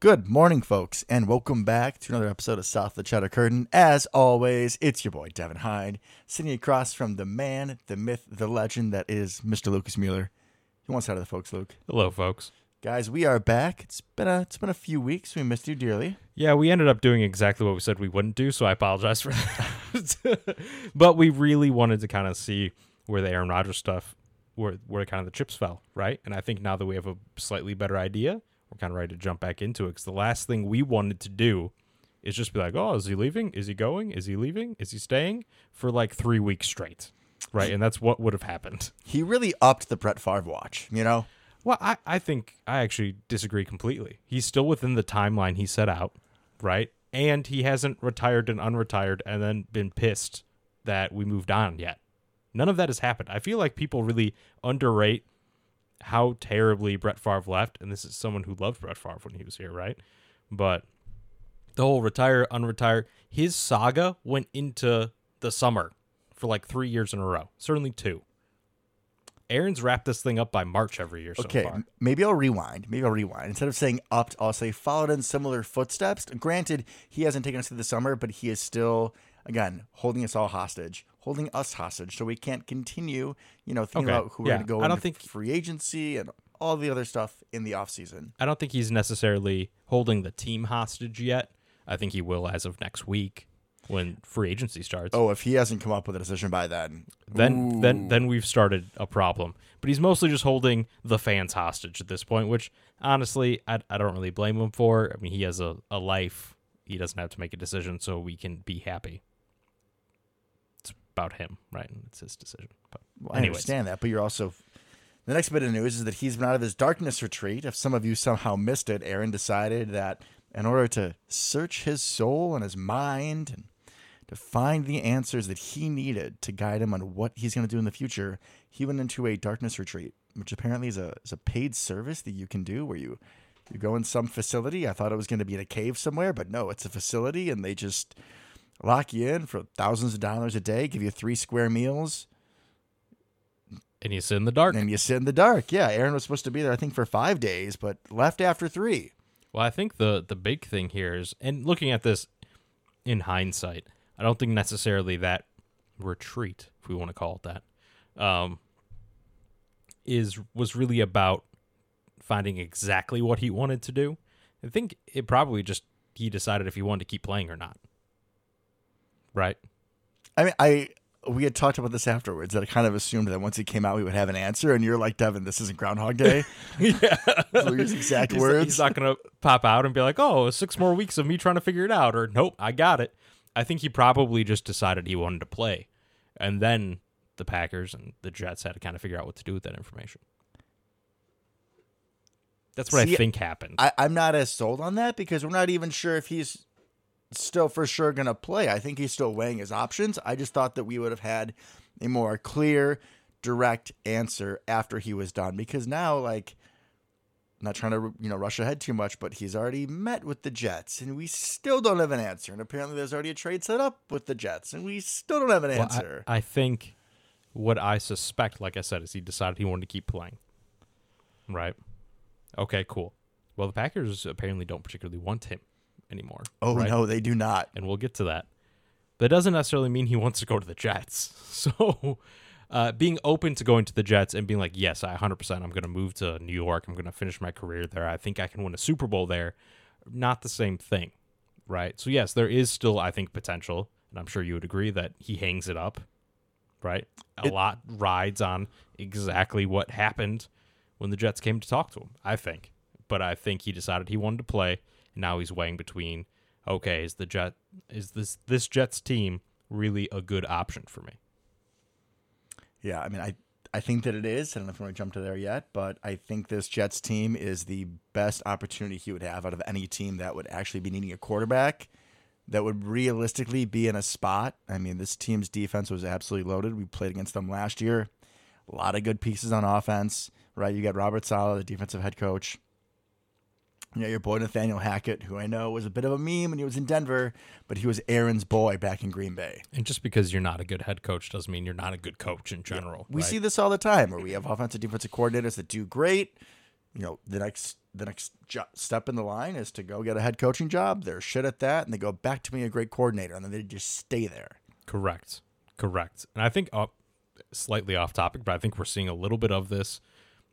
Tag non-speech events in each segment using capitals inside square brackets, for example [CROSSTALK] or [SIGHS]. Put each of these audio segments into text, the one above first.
Good morning, folks, and welcome back to another episode of South of the Cheddar Curtain. As always, it's your boy Devin Hyde, sitting across from the man, the myth, the legend that is Mr. Lucas Mueller. You want side of the folks, Luke? Hello, folks. Guys, we are back. It's been a it's been a few weeks. We missed you dearly. Yeah, we ended up doing exactly what we said we wouldn't do, so I apologize for that. [LAUGHS] but we really wanted to kind of see where the Aaron Rodgers stuff, where where kind of the chips fell, right? And I think now that we have a slightly better idea, we're kind of ready to jump back into it. Because the last thing we wanted to do is just be like, oh, is he leaving? Is he going? Is he leaving? Is he staying? For like three weeks straight, right? And that's what would have happened. He really upped the Brett Favre watch, you know? Well, I, I think I actually disagree completely. He's still within the timeline he set out, right? And he hasn't retired and unretired and then been pissed that we moved on yet. None of that has happened. I feel like people really underrate how terribly Brett Favre left. And this is someone who loved Brett Favre when he was here, right? But the whole retire, unretire, his saga went into the summer for like three years in a row, certainly two. Aaron's wrapped this thing up by March every year so Okay, far. maybe I'll rewind. Maybe I'll rewind. Instead of saying upped, I'll say followed in similar footsteps. Granted, he hasn't taken us through the summer, but he is still, again, holding us all hostage, holding us hostage, so we can't continue, you know, thinking Okay, about who we're going to go I don't into think- free agency and all the other stuff in the offseason. I don't think he's necessarily holding the team hostage yet. I think he will as of next week when free agency starts. Oh, if he hasn't come up with a decision by then, then then then we've started a problem. But he's mostly just holding the fans hostage at this point, which honestly I, I don't really blame him for. I mean, he has a, a life. He doesn't have to make a decision, so we can be happy. About him, right? And it's his decision. But Well, I understand that, but you're also. The next bit of news is that he's been out of his darkness retreat. If some of you somehow missed it, Aaron decided that in order to search his soul and his mind and to find the answers that he needed to guide him on what he's going to do in the future, he went into a darkness retreat, which apparently is a, is a paid service that you can do where you, you go in some facility. I thought it was going to be in a cave somewhere, but no, it's a facility and they just lock you in for thousands of dollars a day, give you three square meals. and you sit in the dark. And you sit in the dark. Yeah, Aaron was supposed to be there, I think, for five days, but left after three. Well, I think the the big thing here is, and looking at this in hindsight, I don't think necessarily that retreat, if we want to call it that, um, is was really about finding exactly what he wanted to do. I think it probably just he decided if he wanted to keep playing or not. Right? I mean, I we had talked about this afterwards that I kind of assumed that once he came out, we would have an answer. And you're like, Devin, this isn't Groundhog Day. [LAUGHS] yeah. Those his exact he's, words. He's not going to pop out and be like, "Oh, six more weeks of me trying to figure it out," or "Nope, I got it." I think he probably just decided he wanted to play, and then the Packers and the Jets had to kind of figure out what to do with that information. That's what See, I think happened. I, I'm not as sold on that because we're not even sure if he's still for sure going to play. I think he's still weighing his options. I just thought that we would have had a more clear, direct answer after he was done because now, like, I'm not trying to you know rush ahead too much, but he's already met with the Jets, and we still don't have an answer. And apparently, there's already a trade set up with the Jets, and we still don't have an Well, I- answer. I, think what I suspect, like I said, is he decided he wanted to keep playing. Right? Okay, cool. Well, the Packers apparently don't particularly want him anymore. oh right? no, they do not. and we'll get to that. That doesn't necessarily mean he wants to go to the Jets. [LAUGHS] So, uh, being open to going to the Jets and being like, yes, I 100%, I'm going to move to New York. I'm going to finish my career there. I think I can win a Super Bowl there. Not the same thing, right? So, yes, there is still, I think, potential. And I'm sure you would agree that he hangs it up, right? A It- lot rides on exactly what happened when the Jets came to talk to him, I think. But I think he decided he wanted to play. Now he's weighing between okay, is the Jet is this this Jets team really a good option for me? Yeah, I mean, I I think that it is. I don't know if we want to jump to there yet, but I think this Jets team is the best opportunity he would have out of any team that would actually be needing a quarterback that would realistically be in a spot. I mean, this team's defense was absolutely loaded. We played against them last year. A lot of good pieces on offense, right? You got Robert Saleh, the defensive head coach. You know, your boy Nathaniel Hackett, who I know was a bit of a meme when he was in Denver, but he was Aaron's boy back in Green Bay. And just because you're not a good head coach doesn't mean you're not a good coach in general. We right? see this all the time where we have offensive defensive coordinators that do great. You know, the next the next jo- step in the line is to go get a head coaching job. They're shit at that, and they go back to being a great coordinator, and then they just stay there. Correct. Correct. And I think up slightly off topic, but I think we're seeing a little bit of this,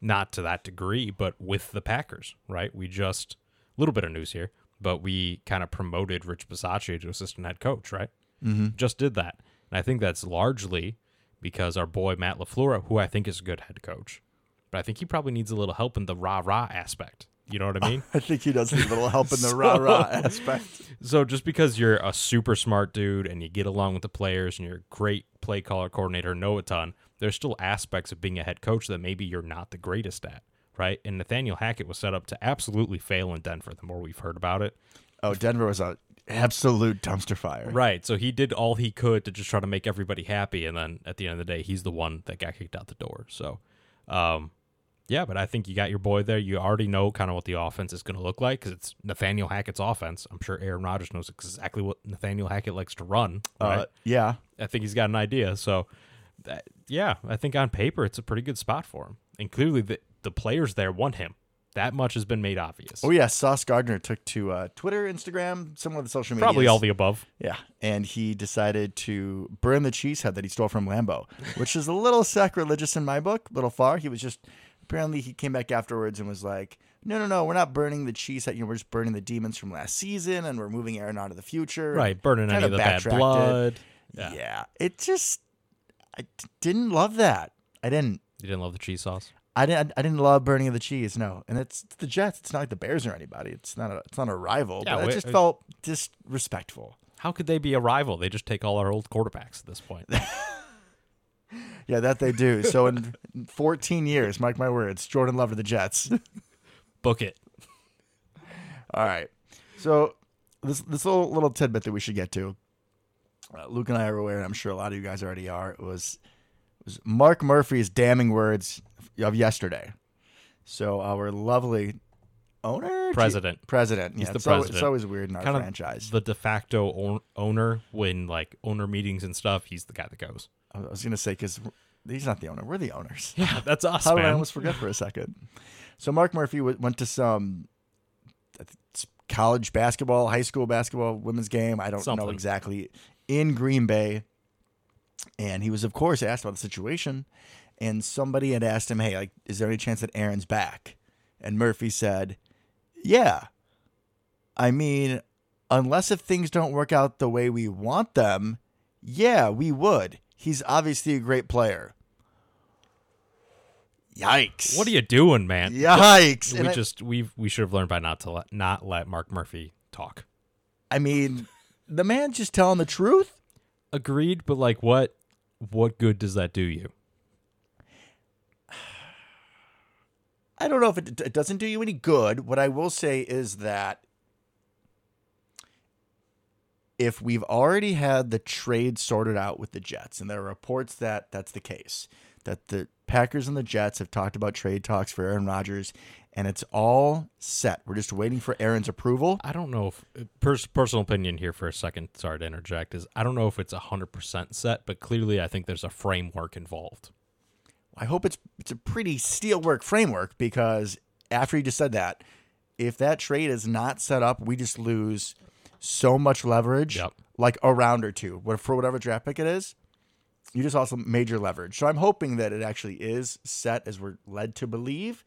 not to that degree, but with the Packers, right? We just a little bit of news here, but we kind of promoted Rich Bisaccia to assistant head coach, right? Mm-hmm. Just did that. And I think that's largely because our boy Matt LaFleur, who I think is a good head coach, but I think he probably needs a little help in the rah rah aspect. You know what I mean? [LAUGHS] I think he does need a little help in the [LAUGHS] rah rah aspect. [LAUGHS] So just because you're a super smart dude and you get along with the players and you're a great play caller coordinator, know a ton, there's still aspects of being a head coach that maybe you're not the greatest at, right? And Nathaniel Hackett was set up to absolutely fail in Denver. The more we've heard about it, Oh, Denver was a absolute dumpster fire. right? So he did all he could to just try to make everybody happy, and then at the end of the day, he's the one that got kicked out the door. So, um, yeah, but I think you got your boy there. You already know kind of what the offense is going to look like because it's Nathaniel Hackett's offense. I'm sure Aaron Rodgers knows exactly what Nathaniel Hackett likes to run. Right? Uh, yeah. I think he's got an idea. So, that, yeah, I think on paper it's a pretty good spot for him. And clearly, the the players there want him. That much has been made obvious. Oh yeah, Sauce Gardner took to uh, Twitter, Instagram, some of the social media. Probably all the above. Yeah, and he decided to burn the cheese head that he stole from Lambeau, which is a little sacrilegious in my book, a little far. He was just apparently he came back afterwards and was like, "No, no, no, we're not burning the cheese head. You know, we're just burning the demons from last season, and we're moving Aaron on to the future." Right, burning any Kinda the bad backtracked it. blood. Yeah. Yeah. it just I d- didn't love that. I didn't. You didn't love the cheese sauce? I didn't. I didn't love burning of the cheese. No, and it's, it's the Jets. It's not like the Bears or anybody. It's not a. It's not a rival. Yeah, but it just uh, felt disrespectful. How could they be a rival? They just take all our old quarterbacks at this point. [LAUGHS] Yeah, that they do. So in 14 years, mark my words, Jordan Love to the Jets. [LAUGHS] Book it. All right. So this this little little tidbit that we should get to. Uh, Luke and I are aware, and I'm sure a lot of you guys already are. It was was Mark Murphy's damning words of yesterday. So our lovely owner, President. president. Yeah, the it's, al- it's always weird in our Kind franchise. the de facto own- owner when like owner meetings and stuff. He's the guy that goes. I was gonna say because he's not the owner; we're the owners. [LAUGHS] Yeah, that's us, How did I almost forget for a second? So Mark Murphy w- went to some I think it's college basketball, high school basketball, women's game. I don't know exactly in Green Bay, and he was of course asked about the situation, and somebody had asked him, "Hey, like, is there any chance that Aaron's back?" And Murphy said, "Yeah. I mean, unless if things don't work out the way we want them, yeah, we would. He's obviously a great player." Yikes! What are you doing, man? Yikes! We And I- just we we should have learned by not to let not let Mark Murphy talk. I mean, the man's just telling the truth. Agreed, but like what what good does that do you? [SIGHS] I don't know if it, it doesn't do you any good. What I will say is that if we've already had the trade sorted out with the Jets, and there are reports that that's the case, that the Packers and the Jets have talked about trade talks for Aaron Rodgers, and it's all set. We're just waiting for Aaron's approval. I don't know if pers- personal opinion here for a second. Sorry to interject. Is I don't know if it's hundred percent set, but clearly I think there's a framework involved. I hope it's it's a pretty steelwork framework because after you just said that, if that trade is not set up, we just lose so much leverage, Yep. like a round or two, for whatever draft pick it is. You just also major leverage. So I'm hoping that it actually is set as we're led to believe.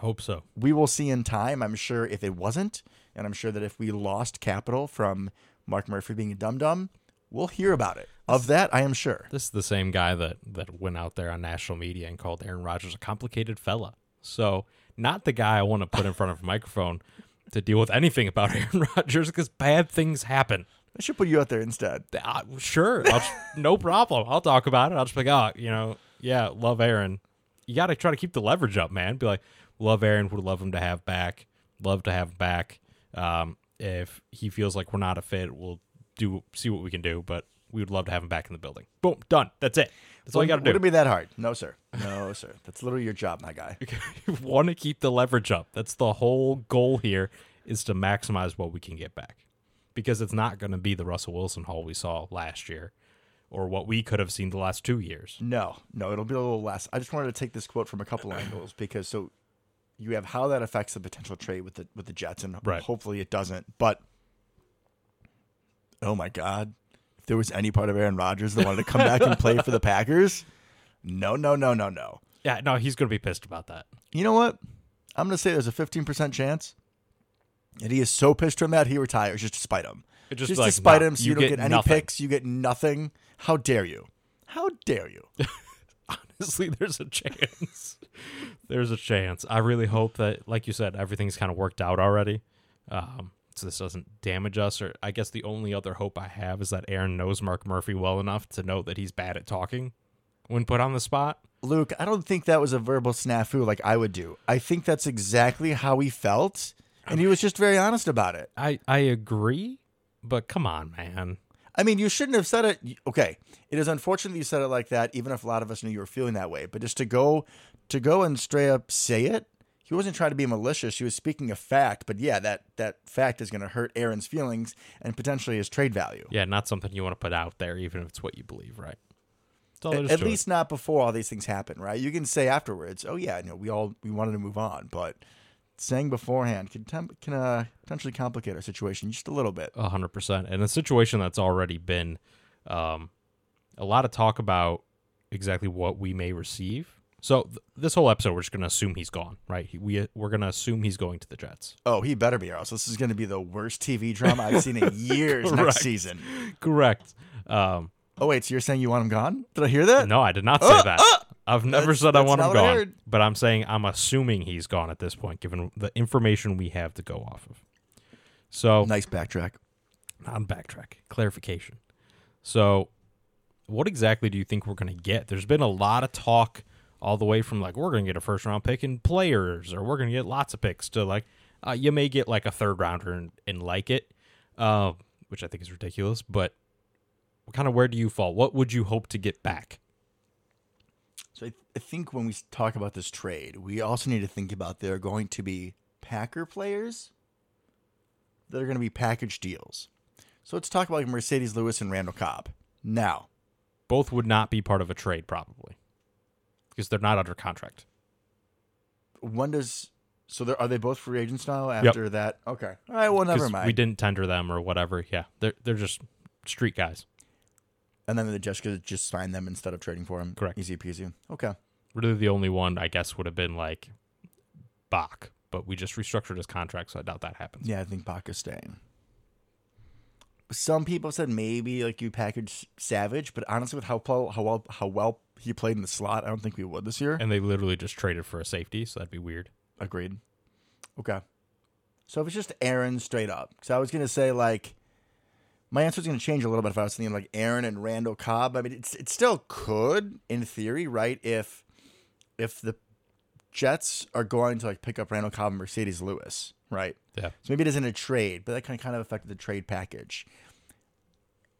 Hope so. We will see in time. I'm sure if it wasn't, and I'm sure that if we lost capital from Mark Murphy being a dum dum, we'll hear about it. Of that, I am sure. This is the same guy that that went out there on national media and called Aaron Rodgers a complicated fella. So not the guy I want to put in front of a microphone to deal with anything about [LAUGHS] Aaron Rodgers because bad things happen. I should put you out there instead. Uh, sure, [LAUGHS] no problem. I'll talk about it. I'll just be like, oh, you know, yeah, love Aaron. You got to try to keep the leverage up, man. Be like, love Aaron. Would love him to have back. Love to have him back. Um, if he feels like we're not a fit, we'll do see what we can do. But we would love to have him back in the building. Boom, done. That's it. That's all you got to do. Would do. it be that hard? No, sir. No, [LAUGHS] sir. That's literally your job, my guy. you want to keep the leverage up. That's the whole goal here is to maximize what we can get back. Because it's not going to be the Russell Wilson haul we saw last year or what we could have seen the last 2 years. No, no, it'll be a little less. I just wanted to take this quote from a couple [LAUGHS] angles because so You have how that affects the potential trade with the with the Jets, and Right. hopefully it doesn't. But oh my God, if there was any part of Aaron Rodgers that wanted to come back and play for the Packers, no, no, no, no, no. Yeah, no, he's going to be pissed about that. You know what? I'm going to say there's a 15% chance that he is so pissed from that he retires just to spite him. It just Just, like, to spite no, him so you you, don't get get, any nothing. picks, you get nothing. How dare you? How dare you? [LAUGHS] Honestly, there's a chance. there's a chance. I really hope that, like you said, everything's kind of worked out already. Um, so this doesn't damage us. Or I guess the only other hope I have is that Aaron knows Mark Murphy well enough to know that he's bad at talking when put on the spot. Luke, I don't think that was a verbal snafu like I would do. I think that's exactly how he felt, and he was just very honest about it. I I agree, but come on, man. I mean, you shouldn't have said it. Okay, it is unfortunate you said it like that, even if a lot of us knew you were feeling that way. But just to go, to go and straight up say it, he wasn't trying to be malicious. He was speaking a fact. But yeah, that that fact is going to hurt Aaron's feelings and potentially his trade value. Yeah, not something you want to put out there, even if it's what you believe, right? That's all there is At to it. least not before all these things happen, right? You can say afterwards, "Oh yeah, no, we all we wanted to move on," but saying beforehand can temp- can uh, potentially complicate our situation just a little bit. A hundred percent. And a situation that's already been um, a lot of talk about exactly what we may receive. So th- this whole episode, we're just going to assume he's gone, right? He, we we're going to assume he's going to the Jets. Oh, he better be, or else this is going to be the worst TV drama I've seen in [LAUGHS] years Correct. next season. Correct. Um, Oh wait, so you're saying you want him gone? Did I hear that? no, I did not say Uh, that. uh! I've never That's- said I want him not what I gone, but I'm saying I'm assuming he's gone at this point, given the information we have to go off of. So Nice backtrack. Not backtrack. Clarification. So what exactly do you think we're going to get? There's been a lot of talk all the way from like we're going to get a first round pick in players or we're going to get lots of picks to like uh, you may get like a third rounder and, and like it uh, which i think is ridiculous but kind of where do you fall? What would you hope to get back So I, I think when we talk about this trade, we also need to think about there are going to be Packer players that are going to be package deals. So let's talk about Marcedes Lewis and Randall Cobb. Now, both would not be part of a trade probably because they're not under contract when does so are they both free agents now after that? Okay. All right, well never mind. we didn't tender them or whatever yeah they're, they're just street guys and then the Jets could just sign them instead of trading for him. Correct. Easy peasy. Okay. really the only one I guess would have been like Bach, but we just restructured his contract, so I doubt that happens. Yeah, I think Bach is staying. Some people said maybe like you package Savage, but honestly, with how pl- how well how well he played in the slot, I don't think we would this year. And they literally just traded for a safety, so that'd be weird. Agreed. Okay. So if it's just Aaron straight up, because I was gonna say like, my answer is gonna change a little bit if I was thinking like Aaron and Randall Cobb. I mean, it's it still could in theory, right? If if the Jets are going to like pick up Randall Cobb and Marcedes Lewis, right? Yeah. So maybe it isn't a trade, but that kind of kind of affected the trade package.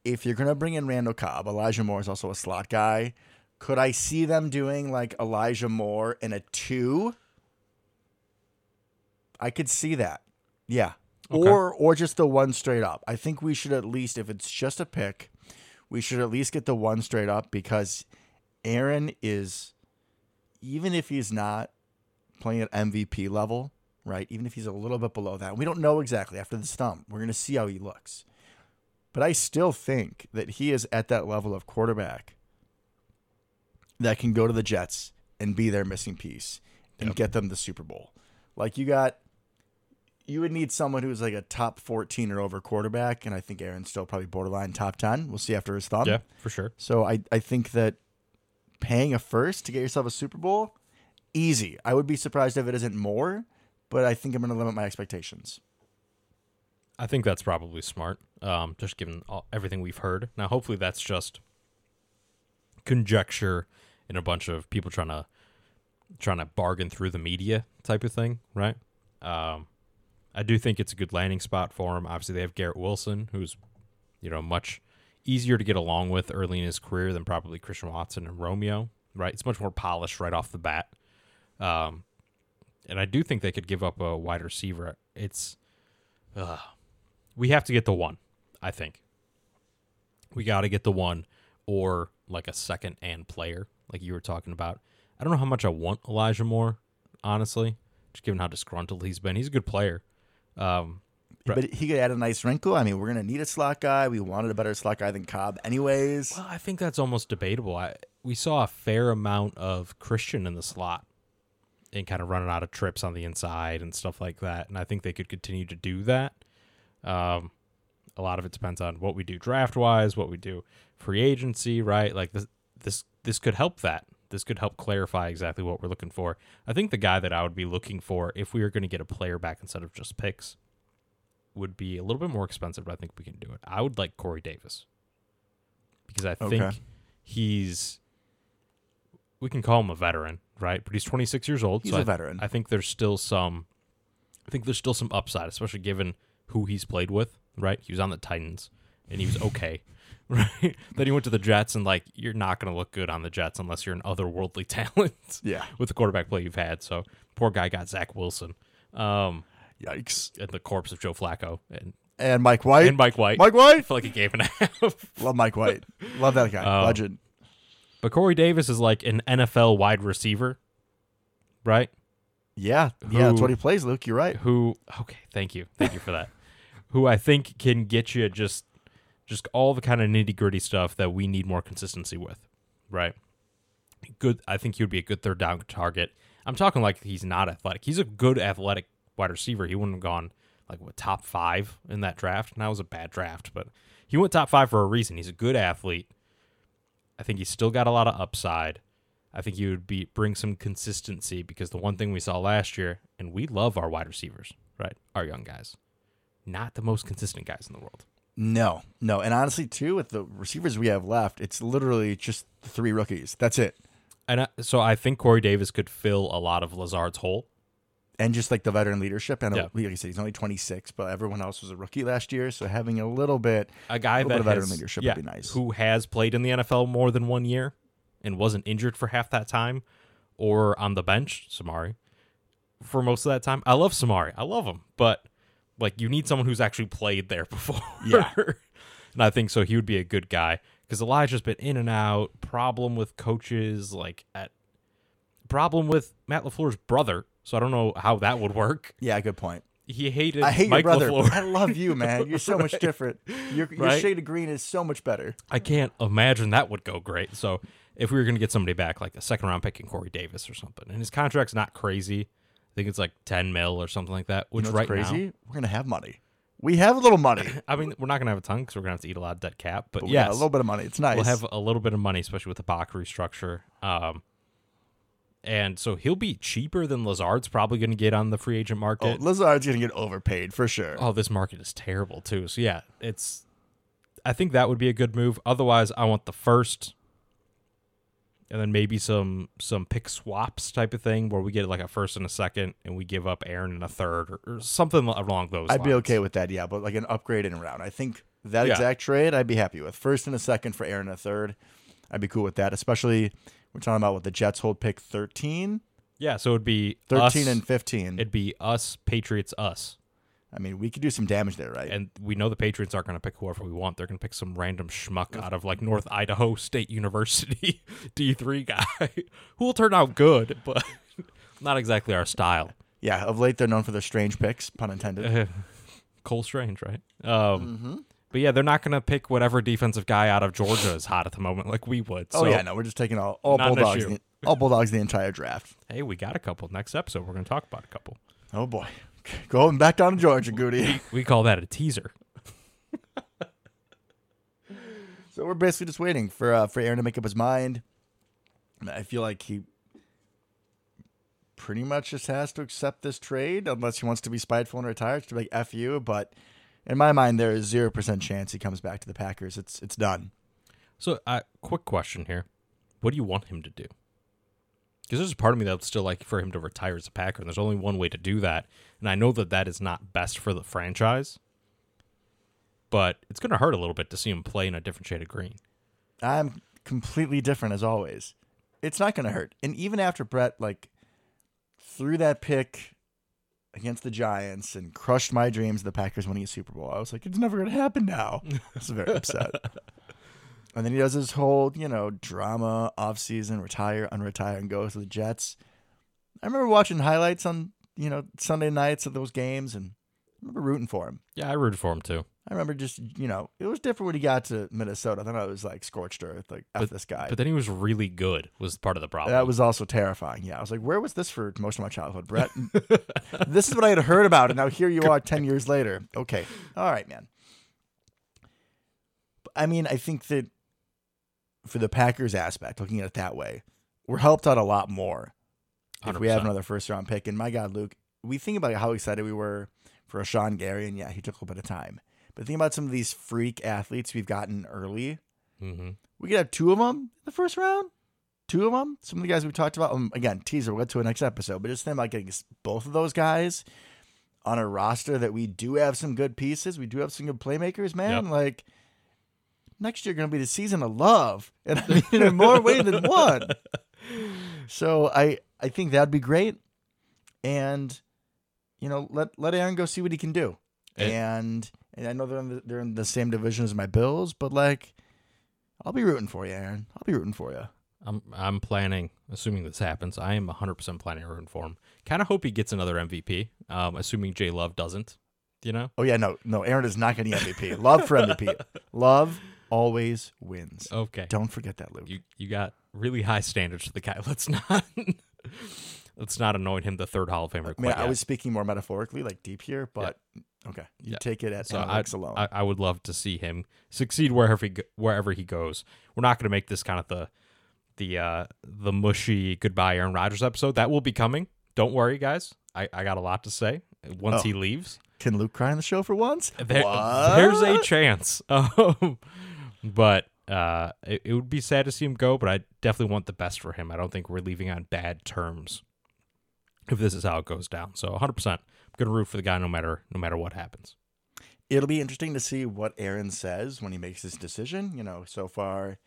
If you're gonna bring in Randall Cobb, Elijah Moore is also a slot guy. Could I see them doing like Elijah Moore in a two? I could see that. Yeah. Okay. Or or just the one straight up. I think we should at least if it's just a pick, we should at least get the one straight up because Aaron is even if he's not playing at MVP level, right? Even if he's a little bit below that. We don't know exactly after the stump. We're going to see how he looks. But I still think that he is at that level of quarterback that can go to the Jets and be their missing piece and Yep. get them the Super Bowl. Like you got you would need someone who's like a top 14 or over quarterback and I think Aaron's still probably borderline top 10. We'll see after his thumb. Yeah, for sure. So I, I think that paying a first to get yourself a Super Bowl, easy. I would be surprised if it isn't more, but I think I'm going to limit my expectations. I think that's probably smart, um, just given all, everything we've heard. Now, hopefully, that's just conjecture and a bunch of people trying to trying to bargain through the media type of thing, right? Um, I do think it's a good landing spot for him. Obviously, they have Garrett Wilson, who's you know much easier to get along with early in his career than probably Christian Watson and Romeo, right? It's much more polished right off the bat. Um, and I do think they could give up a wide receiver. It's uh, we have to get the one. I think we got to get the one, or like a second and player, like you were talking about. I don't know how much I want Elijah Moore, honestly, just given how disgruntled he's been. He's a good player. Um, But he could add a nice wrinkle. I mean, we're gonna need a slot guy. We wanted a better slot guy than Cobb, anyways. well, I think that's almost debatable. I, we saw a fair amount of Christian in the slot and kind of running out of trips on the inside and stuff like that. And I think they could continue to do that. Um, a lot of it depends on what we do draft wise, what we do free agency, right? Like this, this, this could help that. This could help clarify exactly what we're looking for. I think the guy that I would be looking for if we were going to get a player back instead of just picks would be a little bit more expensive, but I think we can do it. I would like Corey Davis because I think he's we can call him a veteran, right? But he's 26 years old. He's so a I- veteran. I think there's still some I think there's still some upside, especially given who he's played with, right? He was on the Titans and he was okay. [LAUGHS] Right? then he went to the Jets and like you're not gonna look good on the Jets unless you're an otherworldly [LAUGHS] talent yeah. with the quarterback play you've had. So poor guy got Zach Wilson. Um Yikes. and the corpse of Joe Flacco and, And Mike White. and Mike White. Mike I White. feel like a game and a [LAUGHS] half. Love Mike White. Love that guy. Um, Legend. But Corey Davis is like an NFL wide receiver, right? Yeah. Yeah. That's what he plays, Luke. You're right. Who okay, thank you. Thank you for that. Who I think can get you just just all the kind of nitty gritty stuff that we need more consistency with. Right. Good I think he would be a good third down target. I'm talking like he's not athletic. He's a good athletic wide receiver. He wouldn't have gone like what top five in that draft. And that was a bad draft, but he went top five for a reason. He's a good athlete. I think he's still got a lot of upside. I think he would be bring some consistency because the one thing we saw last year, and we love our wide receivers, right? Our young guys, not the most consistent guys in the world. No, no. And honestly, too, with the receivers we have left, it's literally just the three rookies. That's it. And I, so I think Corey Davis could fill a lot of Lazard's hole. And just like the veteran leadership. And uh, Yeah. like I said, he's only 26, but everyone else was a rookie last year. So having a little bit, A guy little that bit of veteran has, leadership would be nice. who has played in the NFL more than one year and wasn't injured for half that time, or on the bench, Samari, for most of that time. I love Samari. I love him, but like you need someone who's actually played there [LAUGHS] before. Yeah. [LAUGHS] and I think so. He would be a good guy because Elijah's been in and out. Problem with coaches, like at problem with Matt LaFleur's brother. So I don't know how that would work. yeah, good point. He hated I hate Mike your brother. LaFleur. I love you, man. [LAUGHS] You're so much different. Your, your Right? shade of green is so much better. I can't imagine that would go great. So if we were going to get somebody back, like a second round pick in Corey Davis or something, and his contract's not crazy, I think it's like ten mil or something like that. Which You know right crazy? now, We're gonna have money. We have a little money, [LAUGHS] I mean, we're not going to have a ton because we're going to have to eat a lot of dead cap. But, but yes, a little bit of money. It's nice. we'll have a little bit of money, especially with the Bach restructure. Um, and so he'll be cheaper than Lazard's probably going to get on the free agent market. oh, market. Lazard's gonna get overpaid for sure. oh, this market is terrible too. So yeah, it's. I think that would be a good move. Otherwise, I want the first, and then maybe some some pick swaps type of thing where we get like a first and a second, and we give up Aaron in a third or, or something along those. I'd be okay with that, yeah, but like an upgrade in a round. I think that Yeah. exact trade I'd be happy with. First and a second for Aaron and a third. I'd be cool with that, especially we're talking about what the Jets hold pick 13, Yeah, so it'd be 13 us, and 15. it'd be us Patriots us, I mean, we could do some damage there, right? and we know the Patriots aren't going to pick whoever we want. They're going to pick some random schmuck out of like North Idaho State University [LAUGHS] D three guy [LAUGHS] who will turn out good, but [LAUGHS] not exactly our style. yeah, of late they're known for their strange picks, pun intended. Cole Strange, right? Um, mm-hmm. But yeah, they're not going to pick whatever defensive guy out of Georgia is hot at the moment, like we would. oh yeah, no, we're just taking all, all bulldogs, the, all bulldogs the entire draft. Hey, we got a couple. Next episode, we're going to talk about a couple. Oh boy, going back down to Georgia, Goody. We call that a teaser. [LAUGHS] So we're basically just waiting for uh, for Aaron to make up his mind. I feel like he pretty much just has to accept this trade unless he wants to be spiteful and retire. To be like "f you," but in my mind, there is zero percent chance he comes back to the Packers. It's it's done. So, uh, quick question here: What do you want him to do? Because there's a part of me that would still like for him to retire as a Packer, and there's only one way to do that, and I know that that is not best for the franchise. But it's going to hurt a little bit to see him play in a different shade of green. I'm completely different as always. It's not going to hurt. And even after Brett like threw that pick against the Giants and crushed my dreams of the Packers winning a Super Bowl, I was like, it's never going to happen now. [LAUGHS] I was very upset. And then he does his whole, you know, drama off season, retire, unretire, and goes to the Jets. I remember watching highlights on you know Sunday nights of those games, and I remember rooting for him. Yeah, I rooted for him too. I remember just you know it was different when he got to Minnesota. Then I was like scorched earth, like f this guy. But then he was really good. Was part of the problem. that was also terrifying. Yeah, I was like, where was this for most of my childhood, Brett? [LAUGHS] this is what I had heard about, and now here you are, ten [LAUGHS] years later. Okay, all right, man. I mean, I think that for the Packers aspect, looking at it that way, we're helped out a lot more if we have another first round pick. And my God, Luke, we think about how excited we were for Rashan Gary, and yeah, he took a little bit of time. But think about some of these freak athletes we've gotten early. Mhm. We could have two of them in the first round. Two of them. Some of the guys we talked about. Um, again, teaser. We'll get to a next episode. But just think about getting both of those guys on a roster that we do have some good pieces. We do have some good playmakers, man. Yep. Like next year, going to be the season of love, and I mean in more ways than one. [LAUGHS] So I I think that'd be great, and you know let let Aaron go see what he can do. And- and and I know they're in the, they're in the same division as my Bills, but like I'll be rooting for you, Aaron. I'll be rooting for you. I'm I'm planning, assuming this happens. I am 100 percent planning to root for him. Kind of hope he gets another MVP. Um, assuming Jay Love doesn't. You know. Oh yeah, no, no, Aaron is not getting MVP. Love for MVP. [LAUGHS] Love always wins. Okay. Don't forget that, Luke. You you got really high standards for the guy. [LAUGHS] Let's not let's not anoint him the third Hall of Famer. I mean, I was speaking more metaphorically, like deep here, but okay, you Yeah. take it at So analytics alone. I, I would love to see him succeed wherever he wherever he goes. We're not going to make this kind of the the uh, the mushy goodbye Aaron Rodgers episode. That will be coming. Don't worry, guys. I, I got a lot to say once Oh. he leaves. Can Luke cry on the show for once? There, What? there's a chance. Um, [LAUGHS] but uh, it, it would be sad to see him go. But I definitely want the best for him. I don't think we're leaving on bad terms if this is how it goes down. So 100. percent I'm gonna root for the guy no matter no matter what happens. It'll be interesting to see what Aaron says when he makes his decision. You know, so far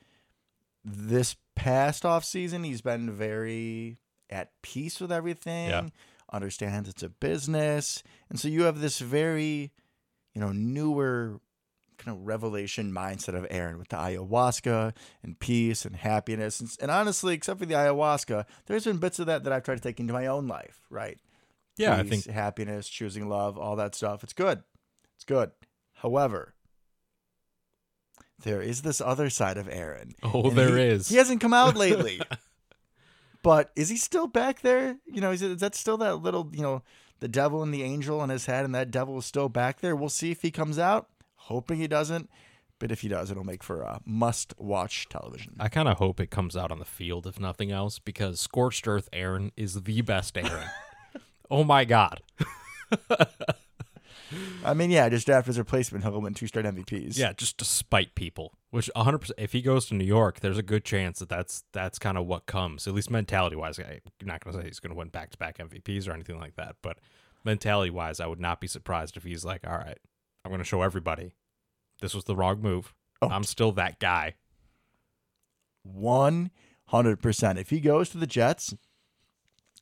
this past off season, he's been very at peace with everything. Yeah. Understands it's a business, and so you have this very, you know, newer kind of revelation mindset of Aaron with the ayahuasca and peace and happiness. And, and honestly, except for the ayahuasca, there's been bits of that that I've tried to take into my own life. Right. Yeah, I think happiness, choosing love, all that stuff. It's good. It's good. However, there is this other side of Aaron. Oh, there he- is. He hasn't come out lately. [LAUGHS] but is he still back there? You know, is, it, is that still that little, you know, the devil and the angel in his head, and that devil is still back there? We'll see if he comes out. Hoping he doesn't. But if he does, it'll make for a must watch television. I kind of hope it comes out on the field, if nothing else, because Scorched Earth Aaron is the best Aaron. [LAUGHS] oh my God. I mean, yeah, just after his replacement, he'll win two straight MVPs. Yeah, just to spite people. Which 100%, if he goes to New York, there's a good chance that that's, that's kind of what comes, at least mentality wise. I'm not going to say he's going to win back to back MVPs or anything like that, but mentality wise, I would not be surprised if he's like, all right, I'm going to show everybody this was the wrong move. Oh. I'm still that guy. One hundred percent. If he goes to the Jets,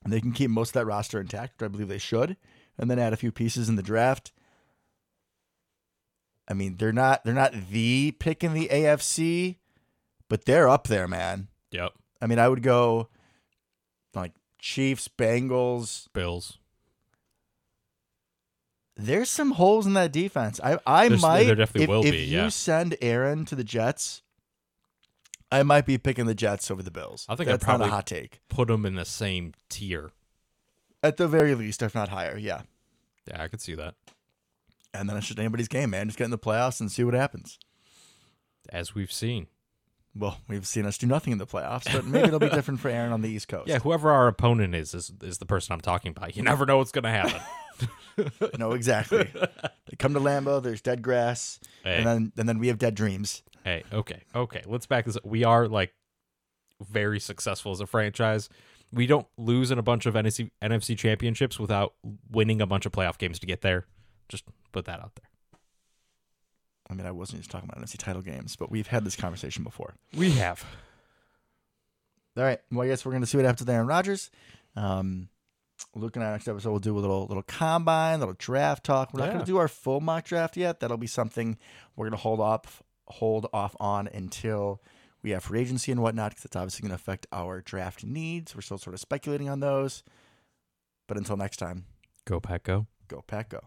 and they can keep most of that roster intact, which I believe they should, and then add a few pieces in the draft. I mean, they're not they're not the pick in the AFC, but they're up there, man. Yep. I mean, I would go like Chiefs, Bengals. Bills. There's some holes in that defense. I I There's- might there definitely if, will if be, you yeah. send Aaron to the Jets, I might be picking the Jets over the Bills. I think I'd that's not probably- a hot take. Put them in the same tier. At the very least, if not higher, yeah. Yeah, I could see that. And then it's just anybody's game, man. Just get in the playoffs and see what happens. As we've seen. Well, we've seen us do nothing in the playoffs, but maybe it'll be [LAUGHS] different for Aaron on the East Coast. Yeah, whoever our opponent is, is is the person I'm talking about. You never know what's gonna happen. [LAUGHS] [LAUGHS] no, exactly. they come to Lambeau. There's dead grass, hey, and then and then we have dead dreams. hey, okay, okay. Let's back this. Up. We are like very successful as a franchise. We don't lose in a bunch of NFC NFC championships without winning a bunch of playoff games to get there. Just put that out there. I mean, I wasn't just talking about NFC title games, but we've had this conversation before. We have. All right. Well, I guess we're going to see what happens with Aaron Rodgers. Um, looking at our next episode, we'll do a little little combine, a little draft talk. We're not Yeah. going to do our full mock draft yet. That'll be something we're going to hold off hold off on until we have free agency and whatnot, because it's obviously going to affect our draft needs. We're still sort of speculating on those. But until next time, Go Pack Go. Go Pack Go.